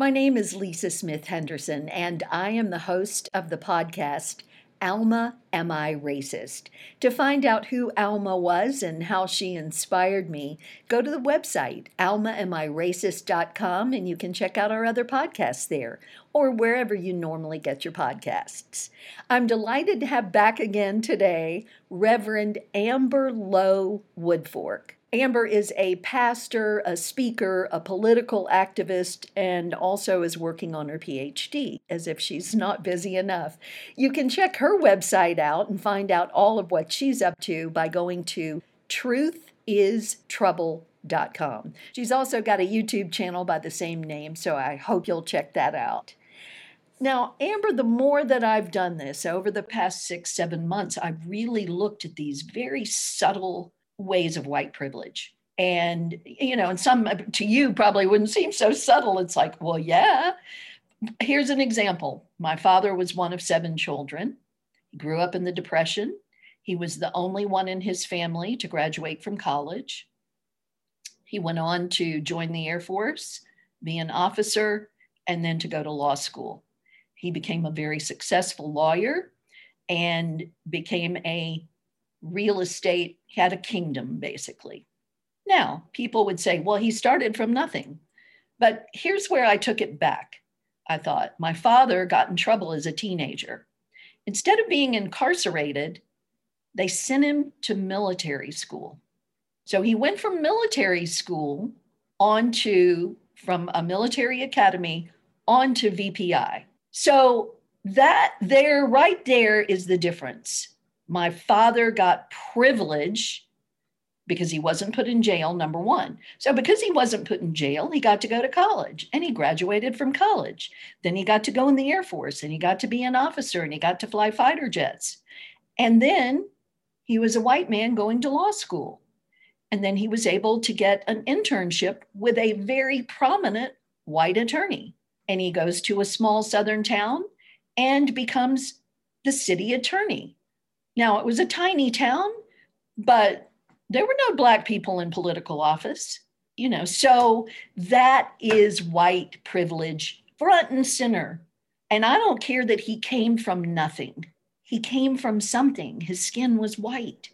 My name is Lisa Smith Henderson, and I am the host of the podcast Alma Am I Racist? To find out who Alma was and how she inspired me, go to the website almaamiracist.com and you can check out our other podcasts there or wherever you normally get your podcasts. I'm delighted to have back again today Reverend Amber Lowe Woodfork. Amber is a pastor, a speaker, a political activist, and also is working on her PhD, as if she's not busy enough. You can check her website out and find out all of what she's up to by going to truthistrouble.com. She's also got a YouTube channel by the same name, so I hope you'll check that out. Now, Amber, the more that I've done this over the past six, seven months, I've really looked at these very subtle ways of white privilege. And, you know, and some to you probably wouldn't seem so subtle. It's like, well, yeah. Here's an example. My father was one of seven children. He grew up in the Depression. He was the only one in his family to graduate from college. He went on to join the Air Force, be an officer, and then to go to law school. He became a very successful lawyer and became a real estate had a kingdom, basically. Now, people would say, well, he started from nothing. But here's where I took it back. I thought, my father got in trouble as a teenager. Instead of being incarcerated, they sent him to military school. So he went from military school on to, from a military academy on to VPI. So that there, right there, is the difference. My father got privilege because he wasn't put in jail, number one. So, because he wasn't put in jail, he got to go to college and he graduated from college. Then he got to go in the Air Force and he got to be an officer and he got to fly fighter jets. And then he was a white man going to law school. And then he was able to get an internship with a very prominent white attorney. And he goes to a small southern town and becomes the city attorney. Now, it was a tiny town, but there were no Black people in political office, you know. So that is white privilege front and center. And I don't care that he came from nothing, he came from something. His skin was white.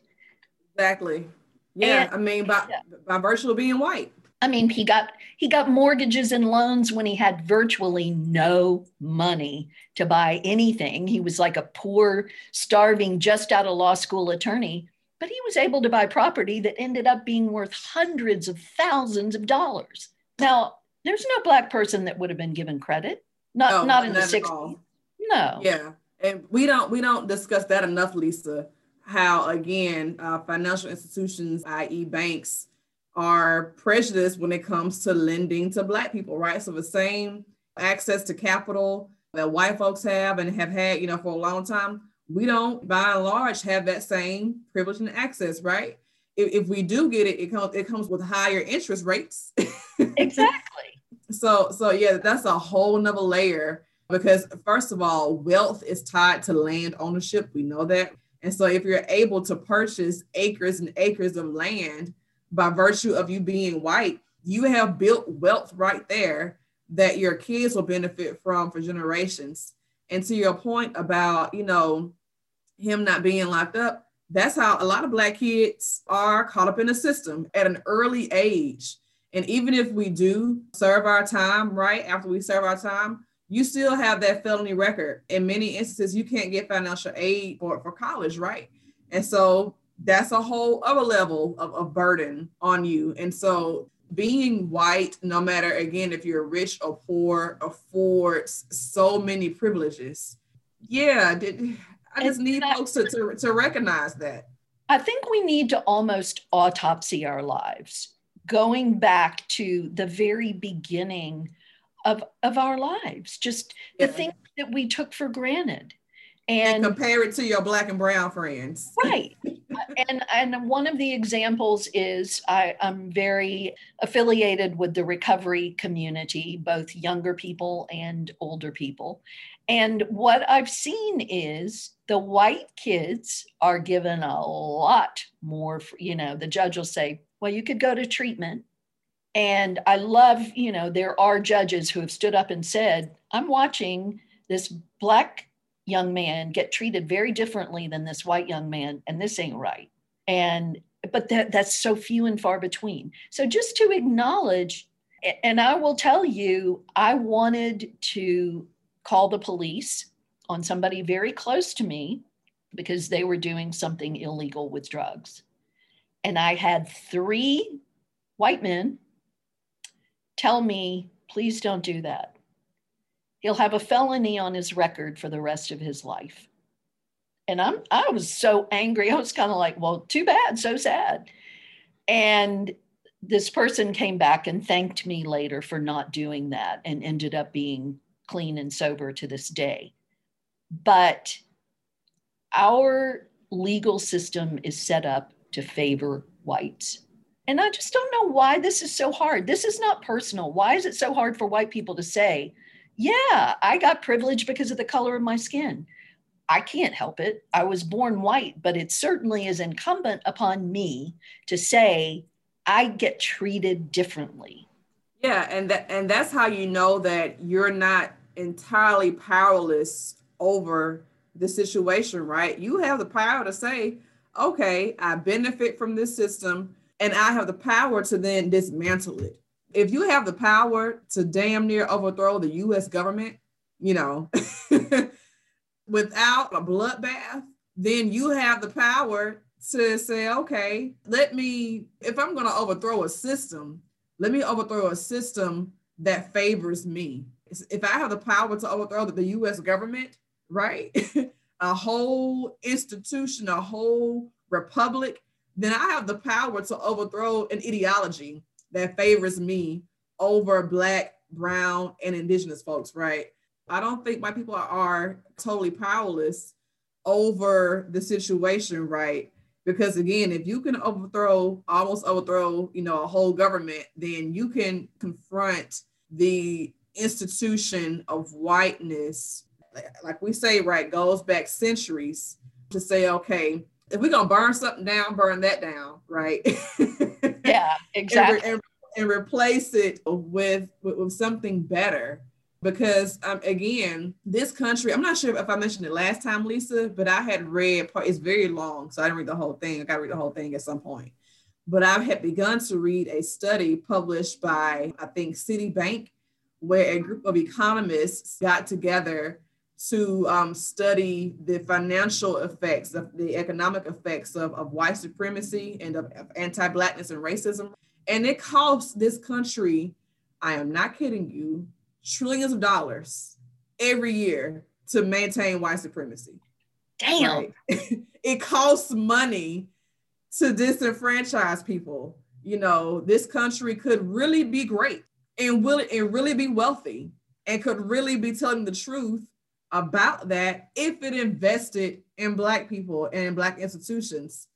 Exactly. Yeah. And, I mean, by, yeah. by virtue of being white. I mean, he got he got mortgages and loans when he had virtually no money to buy anything. He was like a poor, starving, just out of law school attorney, but he was able to buy property that ended up being worth hundreds of thousands of dollars. Now, there's no black person that would have been given credit. Not no, not in the 60s. No. Yeah. And we don't we don't discuss that enough, Lisa. How again, uh, financial institutions, i.e., banks, are prejudiced when it comes to lending to Black people, right? So the same access to capital that white folks have and have had, you know, for a long time, we don't, by and large, have that same privilege and access, right? If, if we do get it, it comes it comes with higher interest rates. exactly. So so yeah, that's a whole nother layer because first of all, wealth is tied to land ownership. We know that. And so if you're able to purchase acres and acres of land by virtue of you being white, you have built wealth right there that your kids will benefit from for generations. And to your point about, you know, him not being locked up, that's how a lot of Black kids are caught up in the system at an early age. And even if we do serve our time, right, after we serve our time, you still have that felony record. In many instances, you can't get financial aid for, for college, right? And so that's a whole other level of, of burden on you. And so being white, no matter again if you're rich or poor, affords so many privileges. Yeah, did, I just need folks to, to, to recognize that. I think we need to almost autopsy our lives, going back to the very beginning of, of our lives, just yeah. the things that we took for granted. And, and compare it to your black and brown friends. Right. And and one of the examples is I, I'm very affiliated with the recovery community, both younger people and older people. And what I've seen is the white kids are given a lot more, you know, the judge will say, well, you could go to treatment And I love, you know, there are judges who have stood up and said, I'm watching this black young man get treated very differently than this white young man, and this ain't right. And but that, that's so few and far between. So just to acknowledge, and I will tell you, I wanted to call the police on somebody very close to me because they were doing something illegal with drugs. And I had three white men tell me, please don't do that. He'll have a felony on his record for the rest of his life. And I'm I was so angry. I was kind of like, well, too bad, so sad. And this person came back and thanked me later for not doing that and ended up being clean and sober to this day. But our legal system is set up to favor whites. And I just don't know why this is so hard. This is not personal. Why is it so hard for white people to say, yeah, I got privilege because of the color of my skin? I can't help it. I was born white, but it certainly is incumbent upon me to say I get treated differently. Yeah, and that and that's how you know that you're not entirely powerless over the situation, right? You have the power to say, okay, I benefit from this system and I have the power to then dismantle it. If you have the power to damn near overthrow the US government, you know, without a bloodbath, then you have the power to say, okay, let me, if I'm going to overthrow a system, let me overthrow a system that favors me. If I have the power to overthrow the US government, right? a whole institution, a whole republic, then I have the power to overthrow an ideology that favors me over Black, Brown, and Indigenous folks, right? I don't think my people are totally powerless over the situation, right? Because again, if you can overthrow, almost overthrow, you know, a whole government, then you can confront the institution of whiteness like we say, right, goes back centuries to say, okay, if we're gonna burn something down, burn that down, right? Yeah, exactly. and, and, and, replace it with, with, with something better. Because um, again, this country, I'm not sure if I mentioned it last time, Lisa, but I had read part, it's very long, so I didn't read the whole thing. I got to read the whole thing at some point. But I had begun to read a study published by, I think, Citibank, where a group of economists got together to um, study the financial effects of the economic effects of, of white supremacy and of, of anti-blackness and racism. And it costs this country, I am not kidding you, trillions of dollars every year to maintain white supremacy. Damn. Right? it costs money to disenfranchise people. You know, this country could really be great and will and really be wealthy and could really be telling the truth about that if it invested in Black people and in Black institutions.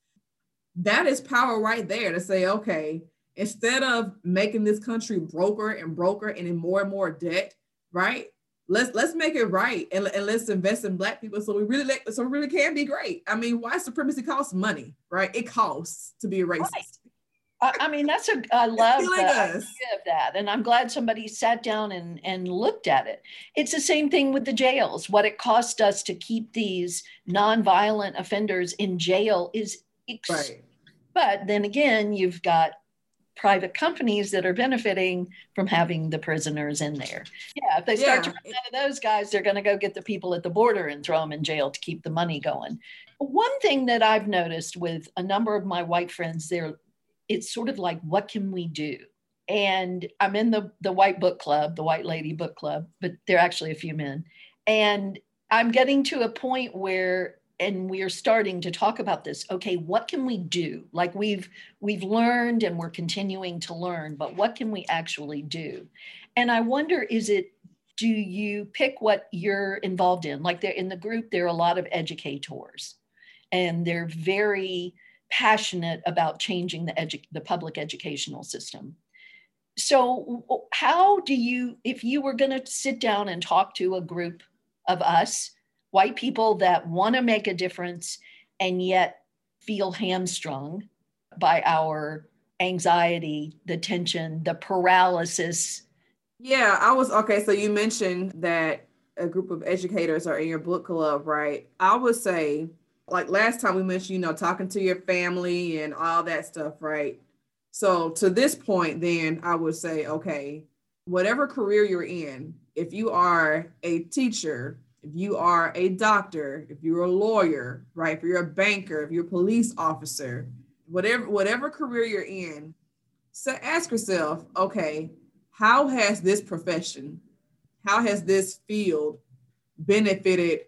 That is power right there to say, okay, instead of making this country broker and broker and in more and more debt, right? Let's let's make it right and, and let's invest in black people so we really so we really can be great. I mean, white supremacy costs money, right? It costs to be a racist. Right. I, mean, that's a I love idea of that, and I'm glad somebody sat down and and looked at it. It's the same thing with the jails. What it cost us to keep these nonviolent offenders in jail is, ex- right. but then again, you've got private companies that are benefiting from having the prisoners in there. Yeah, if they start yeah. to run out of those guys, they're going to go get the people at the border and throw them in jail to keep the money going. One thing that I've noticed with a number of my white friends, they're it's sort of like, what can we do? And I'm in the, the white book club, the white lady book club, but there are actually a few men. And I'm getting to a point where and we're starting to talk about this okay what can we do like we've we've learned and we're continuing to learn but what can we actually do and i wonder is it do you pick what you're involved in like there in the group there are a lot of educators and they're very passionate about changing the, edu- the public educational system. So, how do you, if you were going to sit down and talk to a group of us, white people that want to make a difference and yet feel hamstrung by our anxiety, the tension, the paralysis. Yeah, I was okay. So you mentioned that a group of educators are in your book club, right? I would say, like last time we mentioned, you know, talking to your family and all that stuff, right? So to this point, then I would say, okay, whatever career you're in, if you are a teacher, if you are a doctor, if you're a lawyer, right? If you're a banker, if you're a police officer, whatever whatever career you're in, so ask yourself, okay, how has this profession, how has this field benefited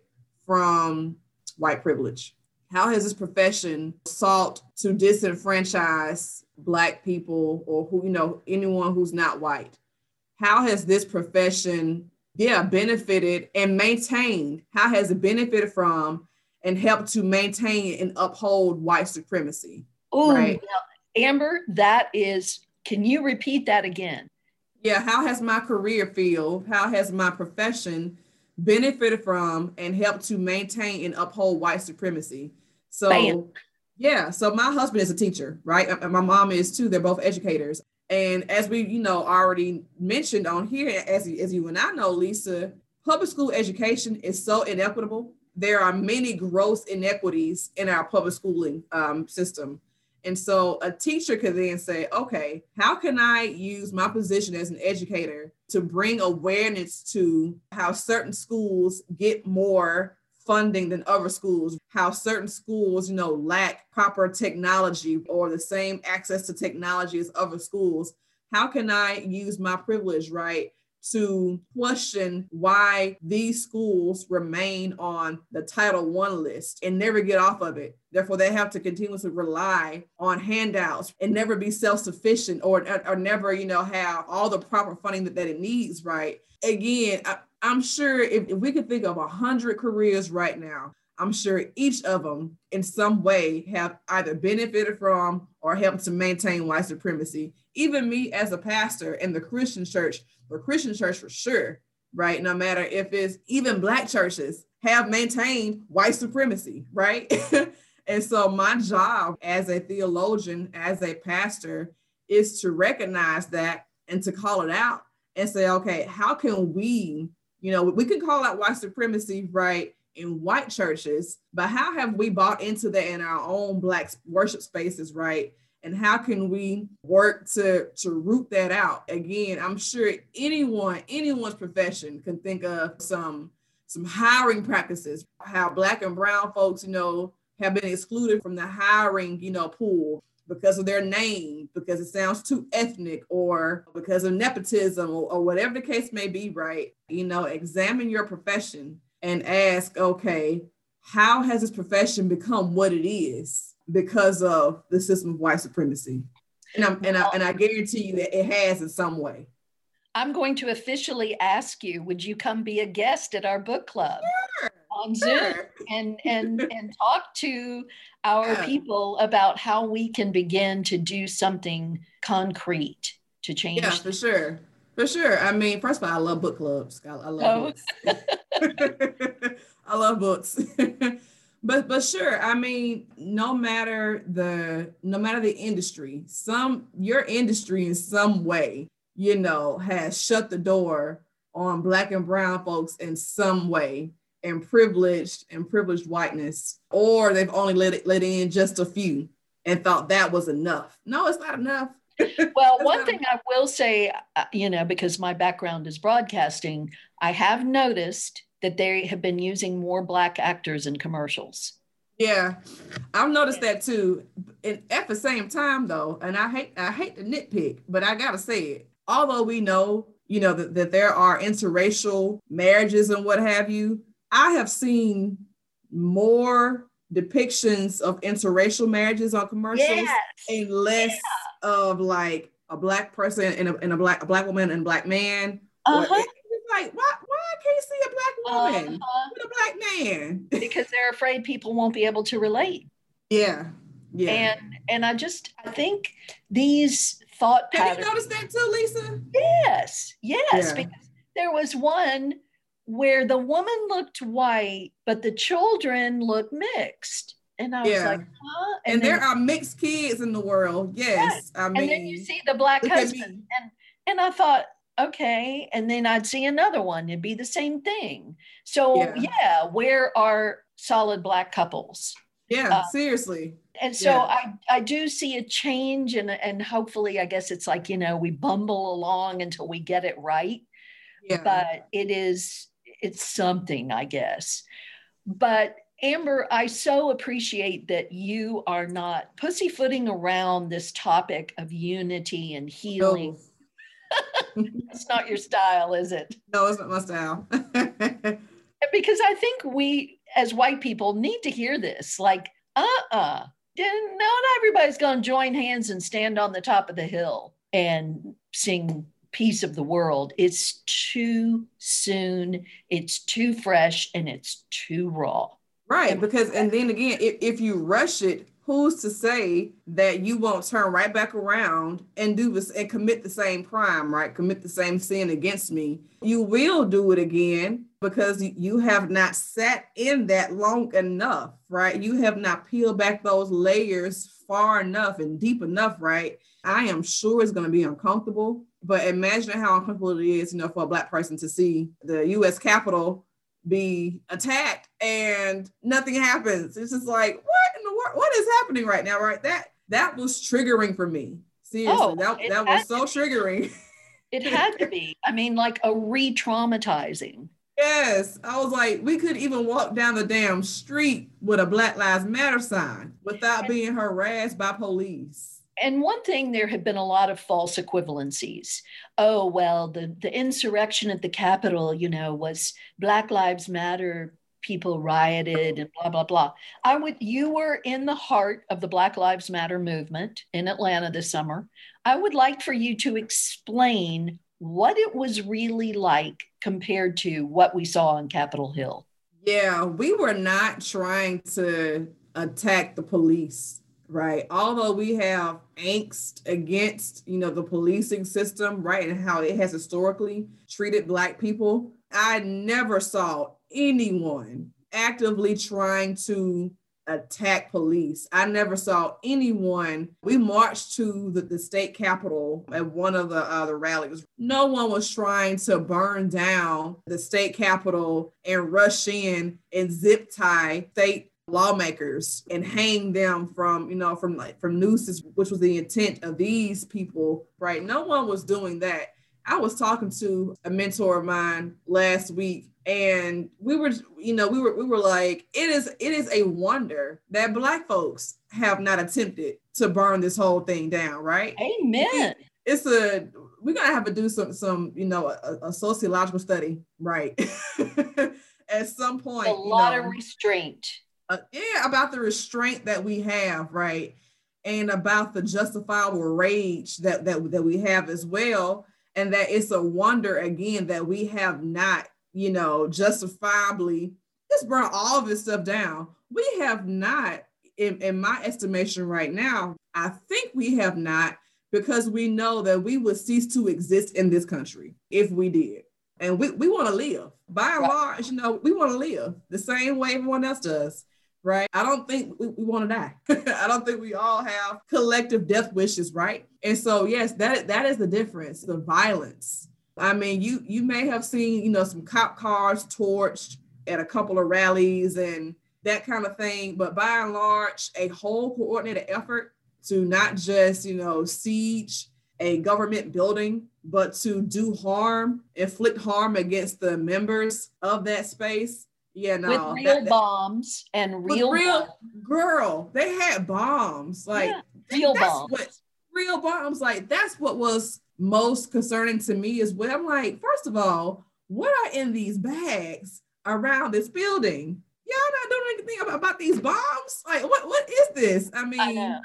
from white privilege? How has this profession sought to disenfranchise black people or who you know anyone who's not white? How has this profession yeah, benefited and maintained. How has it benefited from and helped to maintain and uphold white supremacy? Oh, right? Amber, that is, can you repeat that again? Yeah, how has my career field, how has my profession benefited from and helped to maintain and uphold white supremacy? So, Bam. yeah, so my husband is a teacher, right? And my mom is too. They're both educators. And as we, you know, already mentioned on here, as, as you and I know, Lisa, public school education is so inequitable. There are many gross inequities in our public schooling um, system. And so a teacher could then say, okay, how can I use my position as an educator to bring awareness to how certain schools get more funding than other schools, how certain schools, you know, lack proper technology or the same access to technology as other schools. How can I use my privilege, right, to question why these schools remain on the Title One list and never get off of it? Therefore, they have to continuously rely on handouts and never be self-sufficient or, or never, you know, have all the proper funding that, that it needs, right? Again, I, I'm sure if, if we could think of a hundred careers right now, I'm sure each of them in some way have either benefited from or helped to maintain white supremacy. Even me as a pastor in the Christian church, the Christian church for sure, right? No matter if it's even black churches have maintained white supremacy, right? and so my job as a theologian, as a pastor, is to recognize that and to call it out and say, okay, how can we you know, we can call out white supremacy, right, in white churches, but how have we bought into that in our own black worship spaces, right? And how can we work to to root that out? Again, I'm sure anyone, anyone's profession can think of some some hiring practices, how black and brown folks, you know, have been excluded from the hiring, you know, pool because of their name, because it sounds too ethnic, or because of nepotism, or, or whatever the case may be, right? You know, examine your profession and ask, okay, how has this profession become what it is because of the system of white supremacy? And, I'm, and, I, and I guarantee you that it has in some way. I'm going to officially ask you, would you come be a guest at our book club? Sure on Zoom and and and talk to our yeah. people about how we can begin to do something concrete to change. Yeah, for sure. For sure. I mean, first of all, I love book clubs. I, I love oh. books. I love books. but but sure, I mean, no matter the no matter the industry, some your industry in some way, you know, has shut the door on black and brown folks in some way and privileged and privileged whiteness, or they've only let it let in just a few and thought that was enough. No, it's not enough. well, one thing. I will say, uh, you know, because my background is broadcasting, I have noticed that they have been using more black actors in commercials. Yeah, I've noticed that too. And at the same time, though, and I hate I hate to nitpick, but I gotta say it. Although we know, you know, that, that there are interracial marriages and what have you, I have seen more depictions of interracial marriages on commercials yes. and less yeah. Of like a black person and a, and a black a black woman and black man. Uh-huh. it's like why why can't you see a black woman uh-huh. with a black man? because they're afraid people won't be able to relate. Yeah. Yeah. And and I just I think these thought patterns. Have you noticed that too, Lisa? Yes. Yes. Yeah. Because there was one where the woman looked white, but the children looked mixed. And I was yeah. like, huh? And, and then, there are mixed kids in the world. Yes. I mean, and then you see the black husband. And, and I thought, okay. And then I'd see another one. It'd be the same thing. So, yeah, yeah where are solid black couples? Yeah, uh, seriously. And so yeah. I, I do see a change and, and hopefully I guess it's like, you know, we bumble along until we get it right. Yeah. But it is, it's something, I guess. But Amber, I so appreciate that you are not pussyfooting around this topic of unity and healing. No. it's not your style, is it? No, it's not my style. because I think we, as white people, need to hear this. Like, uh uh-uh. uh, not everybody's going to join hands and stand on the top of the hill and sing Peace of the World. It's too soon, it's too fresh, and it's too raw. Right. Because, and then again, if, if you rush it, who's to say that you won't turn right back around and do this and commit the same crime, right? Commit the same sin against me. You will do it again because you have not sat in that long enough, right? You have not peeled back those layers far enough and deep enough, right? I am sure it's going to be uncomfortable, but imagine how uncomfortable it is, you know, for a black person to see the US Capitol be attacked and nothing happens. It's just like, what in the world? What is happening right now? Right. That that was triggering for me. Seriously, oh, that, that was so triggering. It had to be. I mean, like a re-traumatizing. Yes. I was like, we could even walk down the damn street with a Black Lives Matter sign without being harassed by police and one thing there have been a lot of false equivalencies. Oh well the the insurrection at the capitol you know was black lives matter people rioted and blah blah blah. I would you were in the heart of the black lives matter movement in atlanta this summer. I would like for you to explain what it was really like compared to what we saw on capitol hill. Yeah we were not trying to attack the police right? Although we have angst against, you know, the policing system, right, and how it has historically treated Black people, I never saw anyone actively trying to attack police. I never saw anyone. We marched to the, the state capitol at one of the uh, the rallies. No one was trying to burn down the state capitol and rush in and zip tie state lawmakers and hang them from you know from like from nooses which was the intent of these people right? No one was doing that. I was talking to a mentor of mine last week and we were you know we were we were like it is it is a wonder that black folks have not attempted to burn this whole thing down right? Amen. It's a we're gonna have to do some some you know a, a sociological study right? At some point a lot know, of restraint uh, yeah, about the restraint that we have, right? And about the justifiable rage that, that, that we have as well. And that it's a wonder again that we have not, you know, justifiably just burn all of this stuff down. We have not, in, in my estimation right now, I think we have not because we know that we would cease to exist in this country if we did. And we, we want to live. By and large, you know, we want to live the same way everyone else does right? I don't think we, we want to die. I don't think we all have collective death wishes, right? And so, yes, that that is the difference. The violence. I mean, you you may have seen, you know, some cop cars torched at a couple of rallies and that kind of thing, but by and large, a whole coordinated effort to not just, you know, siege a government building, but to do harm, inflict harm against the members of that space yeah, no. With real that, bombs and real, real girl, they had bombs. Like yeah, real bombs. What, real bombs. Like that's what was most concerning to me as well. I'm like, first of all, what are in these bags around this building? Y'all not doing anything about, about these bombs? Like, what what is this? I mean, I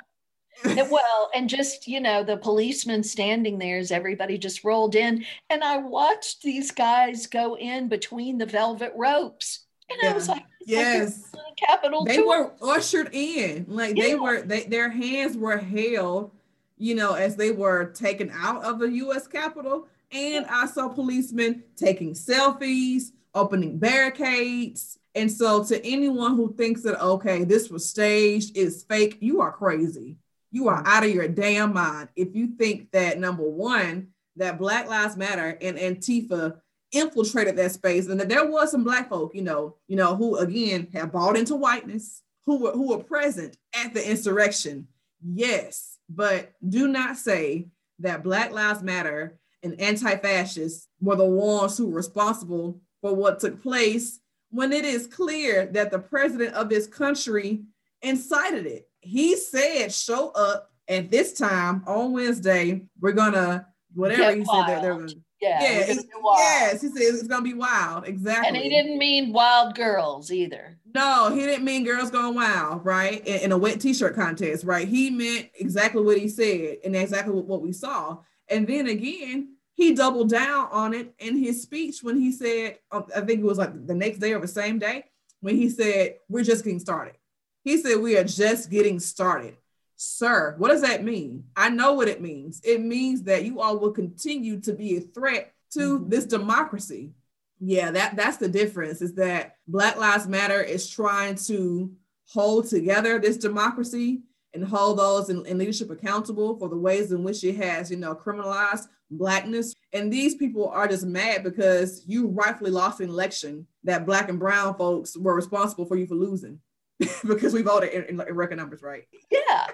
well, and just, you know, the policeman standing there as everybody just rolled in. And I watched these guys go in between the velvet ropes. And yeah. I was like, yes, uh, like Capitol. They tour. were ushered in, like yeah. they were. They, their hands were held, you know, as they were taken out of the U.S. Capitol. And I saw policemen taking selfies, opening barricades, And so, to anyone who thinks that, okay, this was staged, it's fake, you are crazy. You are mm. out of your damn mind. If you think that, number one, that Black Lives Matter and Antifa infiltrated that space and that there was some black folk, you know, you know, who again have bought into whiteness, who were who were present at the insurrection. Yes, but do not say that Black Lives Matter and anti-fascists were the ones who were responsible for what took place when it is clear that the president of this country incited it. He said, show up at this time on Wednesday. We're gonna, whatever Get he wild. said, they're, gonna. Yeah, yeah yes, he said it's gonna be wild. Exactly. And he didn't mean wild girls either. No, he didn't mean girls going wild, right? In, in a wet t-shirt contest, right? He meant exactly what he said and exactly what we saw. And then again, he doubled down on it in his speech when he said, uh, I think it was like the next day or the same day, when he said, We're just getting started. He said, We are just getting started. Sir, what does that mean? I know what it means. It means that you all will continue to be a threat to mm-hmm. this democracy. Yeah, that, that's the difference is that Black Lives Matter is trying to hold together this democracy and hold those in, in, leadership accountable for the ways in which it has, you know, criminalized blackness. And these people are just mad because you rightfully lost an election that black and brown folks were responsible for you for losing because we voted in, in record numbers, right? Yeah.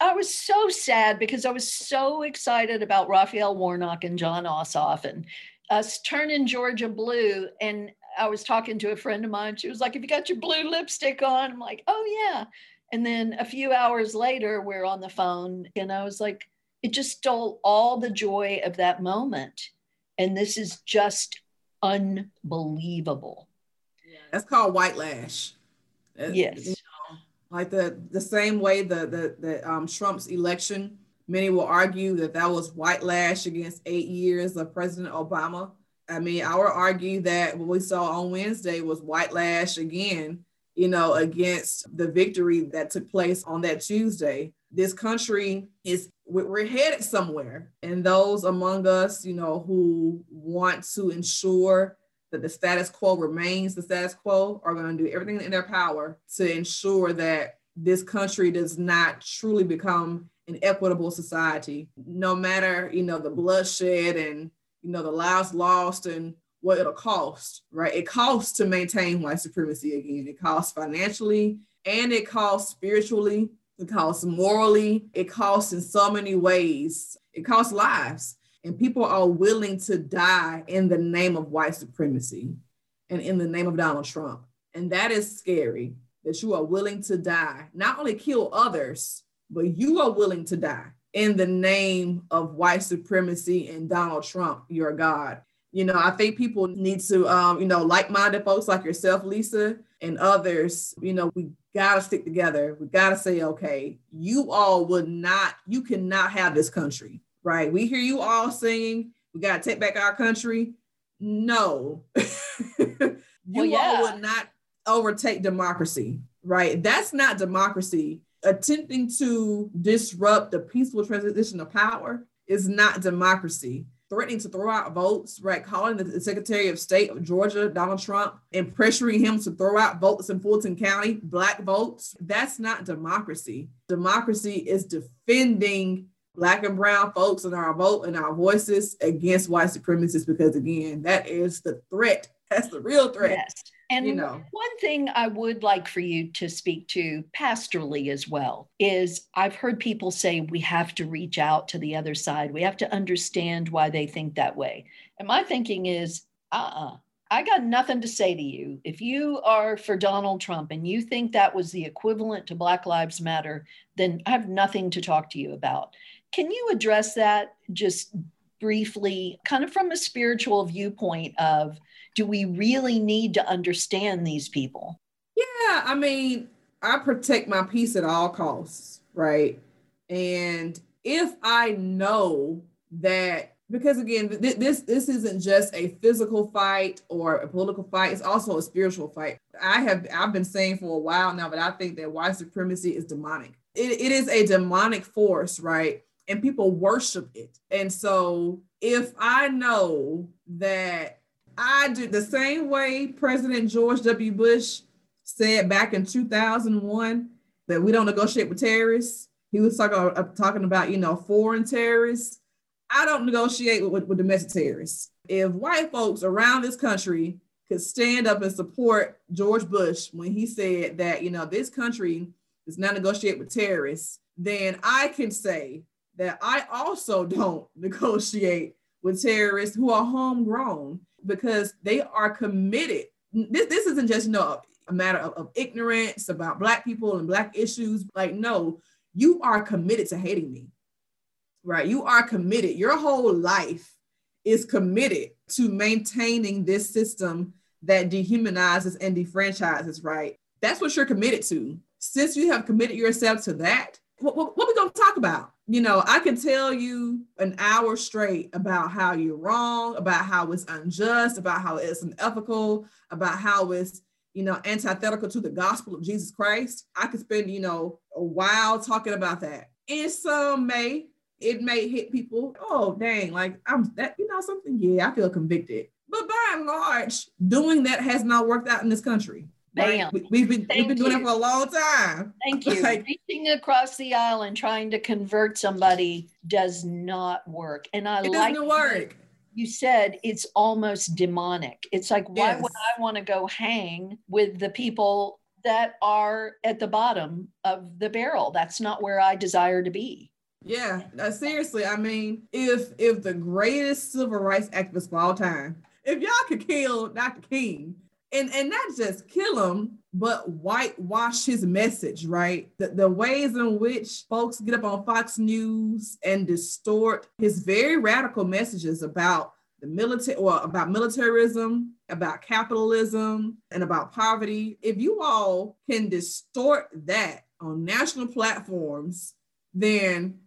I was so sad because I was so excited about Raphael Warnock and Jon Ossoff and us turning Georgia blue. And I was talking to a friend of mine. She was like, Have you got your blue lipstick on? I'm like, Oh, yeah. And then a few hours later, we're on the phone, and I was like, it just stole all the joy of that moment. And this is just unbelievable. That's called white lash. Yes. Like the the same way the the, the um, Trump's election, many will argue that that was white lash against eight years of President Obama. I mean, I would argue that what we saw on Wednesday was white lash again you know, against the victory that took place on that Tuesday. This country is, we're headed somewhere. And those among us, you know, who want to ensure that the status quo remains the status quo are going to do everything in their power to ensure that this country does not truly become an equitable society no matter you know the bloodshed and you know the lives lost and what it'll cost, right? It costs to maintain white supremacy again. It costs financially and it costs spiritually, it costs morally, it costs in so many ways. It costs lives. And people are willing to die in the name of white supremacy and in the name of Donald Trump. And that is scary that you are willing to die, not only kill others, but you are willing to die in the name of white supremacy and Donald Trump, your God. You know, I think people need to, um, you know, like minded folks like yourself, Lisa, and others, you know, we got to stick together. We got to say, okay, you all would not, you cannot have this country, right? We hear you all singing, we got to take back our country. No, you well, yeah. all would not overtake democracy, right? That's not democracy. Attempting to disrupt the peaceful transition of power is not democracy threatening to throw out votes, right? Calling the Secretary of State of Georgia, Donald Trump, and pressuring him to throw out votes in Fulton County, black votes. That's not democracy. Democracy is defending black and brown folks and our vote and our voices against white supremacists because again, that is the threat. That's the real threat. Yes. And you know. one thing I would like for you to speak to pastorally as well is I've heard people say we have to reach out to the other side. We have to understand why they think that way. And my thinking is, uh uh-uh. uh I got nothing to say to you. If you are for Donald Trump and you think that was the equivalent to Black Lives Matter, then I have nothing to talk to you about. Can you address that just briefly, kind of from a spiritual viewpoint of do we really need to understand these people? Yeah, I mean, I protect my peace at all costs, right? And if I know that because again th- this this isn't just a physical fight or a political fight it's also a spiritual fight i have i've been saying for a while now but i think that white supremacy is demonic it, it is a demonic force right and people worship it and so if i know that I do the same way President George W. Bush said back in 2001 that we don't negotiate with terrorists. He was talking, uh, talking about, you know, foreign terrorists. I don't negotiate with, with, with domestic terrorists. If white folks around this country could stand up and support George Bush when he said that, you know, this country does not negotiate with terrorists, then I can say that I also don't negotiate with terrorists who are homegrown because they are committed. This, this isn't just, you know, a matter of, of ignorance about Black people and Black issues. Like, no, you are committed to hating me, right? You are committed. Your whole life is committed to maintaining this system that dehumanizes and defranchises, right? That's what you're committed to. Since you have committed yourself to that, what, what, what we to talk about? You know, I can tell you an hour straight about how you're wrong, about how it's unjust, about how it's unethical, about how it's you know, antithetical to the gospel of Jesus Christ, I could spend, you know, a while talking about that. And some may, it may hit people, oh, dang, like I'm that, you know, something, yeah, I feel convicted. But by and large, doing that has not worked out in this country. Bam. Right? We, have been, we've been doing it for a long time. Thank you. Like, Reaching across the aisle and trying to convert somebody does not work. And I it like doesn't work you said it's almost demonic. It's like, why yes. would I want to go hang with the people that are at the bottom of the barrel? That's not where I desire to be. Yeah, uh, seriously. I mean, if if the greatest civil rights activist of all time, if y'all could kill Dr. King, and and not just kill him, but whitewash his message, right? The, the ways in which folks get up on Fox News and distort his very radical messages about the military or about militarism, about capitalism, and about poverty. If you all can distort that on national platforms, then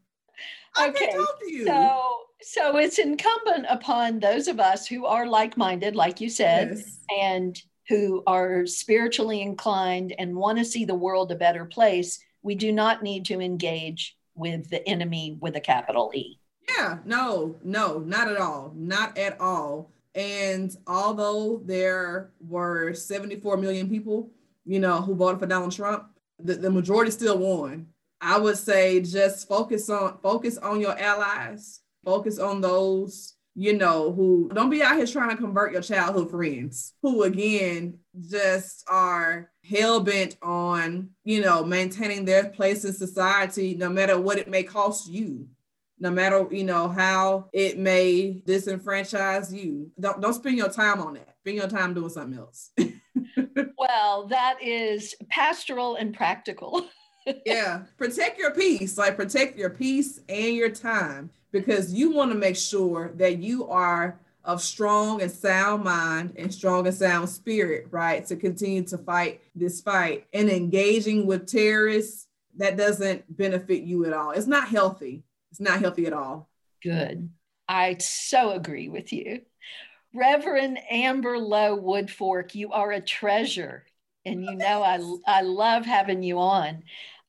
okay. I can talk to you. So so it's incumbent upon those of us who are like-minded, like you said, yes. and who are spiritually inclined and want to see the world a better place, we do not need to engage with the enemy with a capital E. Yeah, no, no, not at all. Not at all. And although there were 74 million people, you know, who voted for Donald Trump, the, the majority still won. I would say just focus on focus on your allies, focus on those you know, who don't be out here trying to convert your childhood friends, who again just are hell bent on, you know, maintaining their place in society, no matter what it may cost you, no matter, you know, how it may disenfranchise you. Don't don't spend your time on that. Spend your time doing something else. well, that is pastoral and practical. yeah. Protect your peace. Like protect your peace and your time because you want to make sure that you are of strong and sound mind and strong and sound spirit, right? To continue to fight this fight and engaging with terrorists that doesn't benefit you at all. It's not healthy. It's not healthy at all. Good. I so agree with you. Reverend Amber Lowe Woodfork, you are a treasure. And you know, I, I love having you on.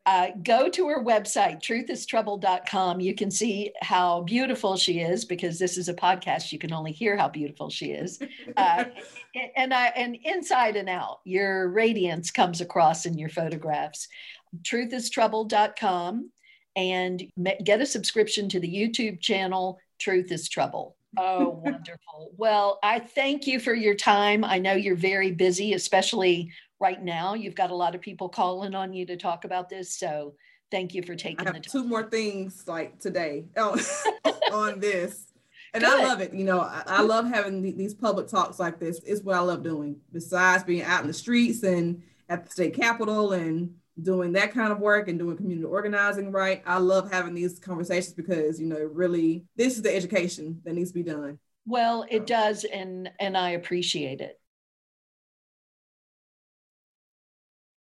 Uh, go to her website, truthistrouble.com. You can see how beautiful she is because this is a podcast. You can only hear how beautiful she is. Uh, and, I, and inside and out, your radiance comes across in your photographs. Truthistrouble.com and get a subscription to the YouTube channel, Truth is Trouble. Oh, wonderful. Well, I thank you for your time. I know you're very busy, especially right now. You've got a lot of people calling on you to talk about this. So thank you for taking the time. Two more things like today on, oh, on this. And Good. I love it. You know, I, I love having these public talks like this. It's what I love doing. Besides being out in the streets and at the state capitol and doing that kind of work and doing community organizing right i love having these conversations because you know really this is the education that needs to be done well it does and and i appreciate it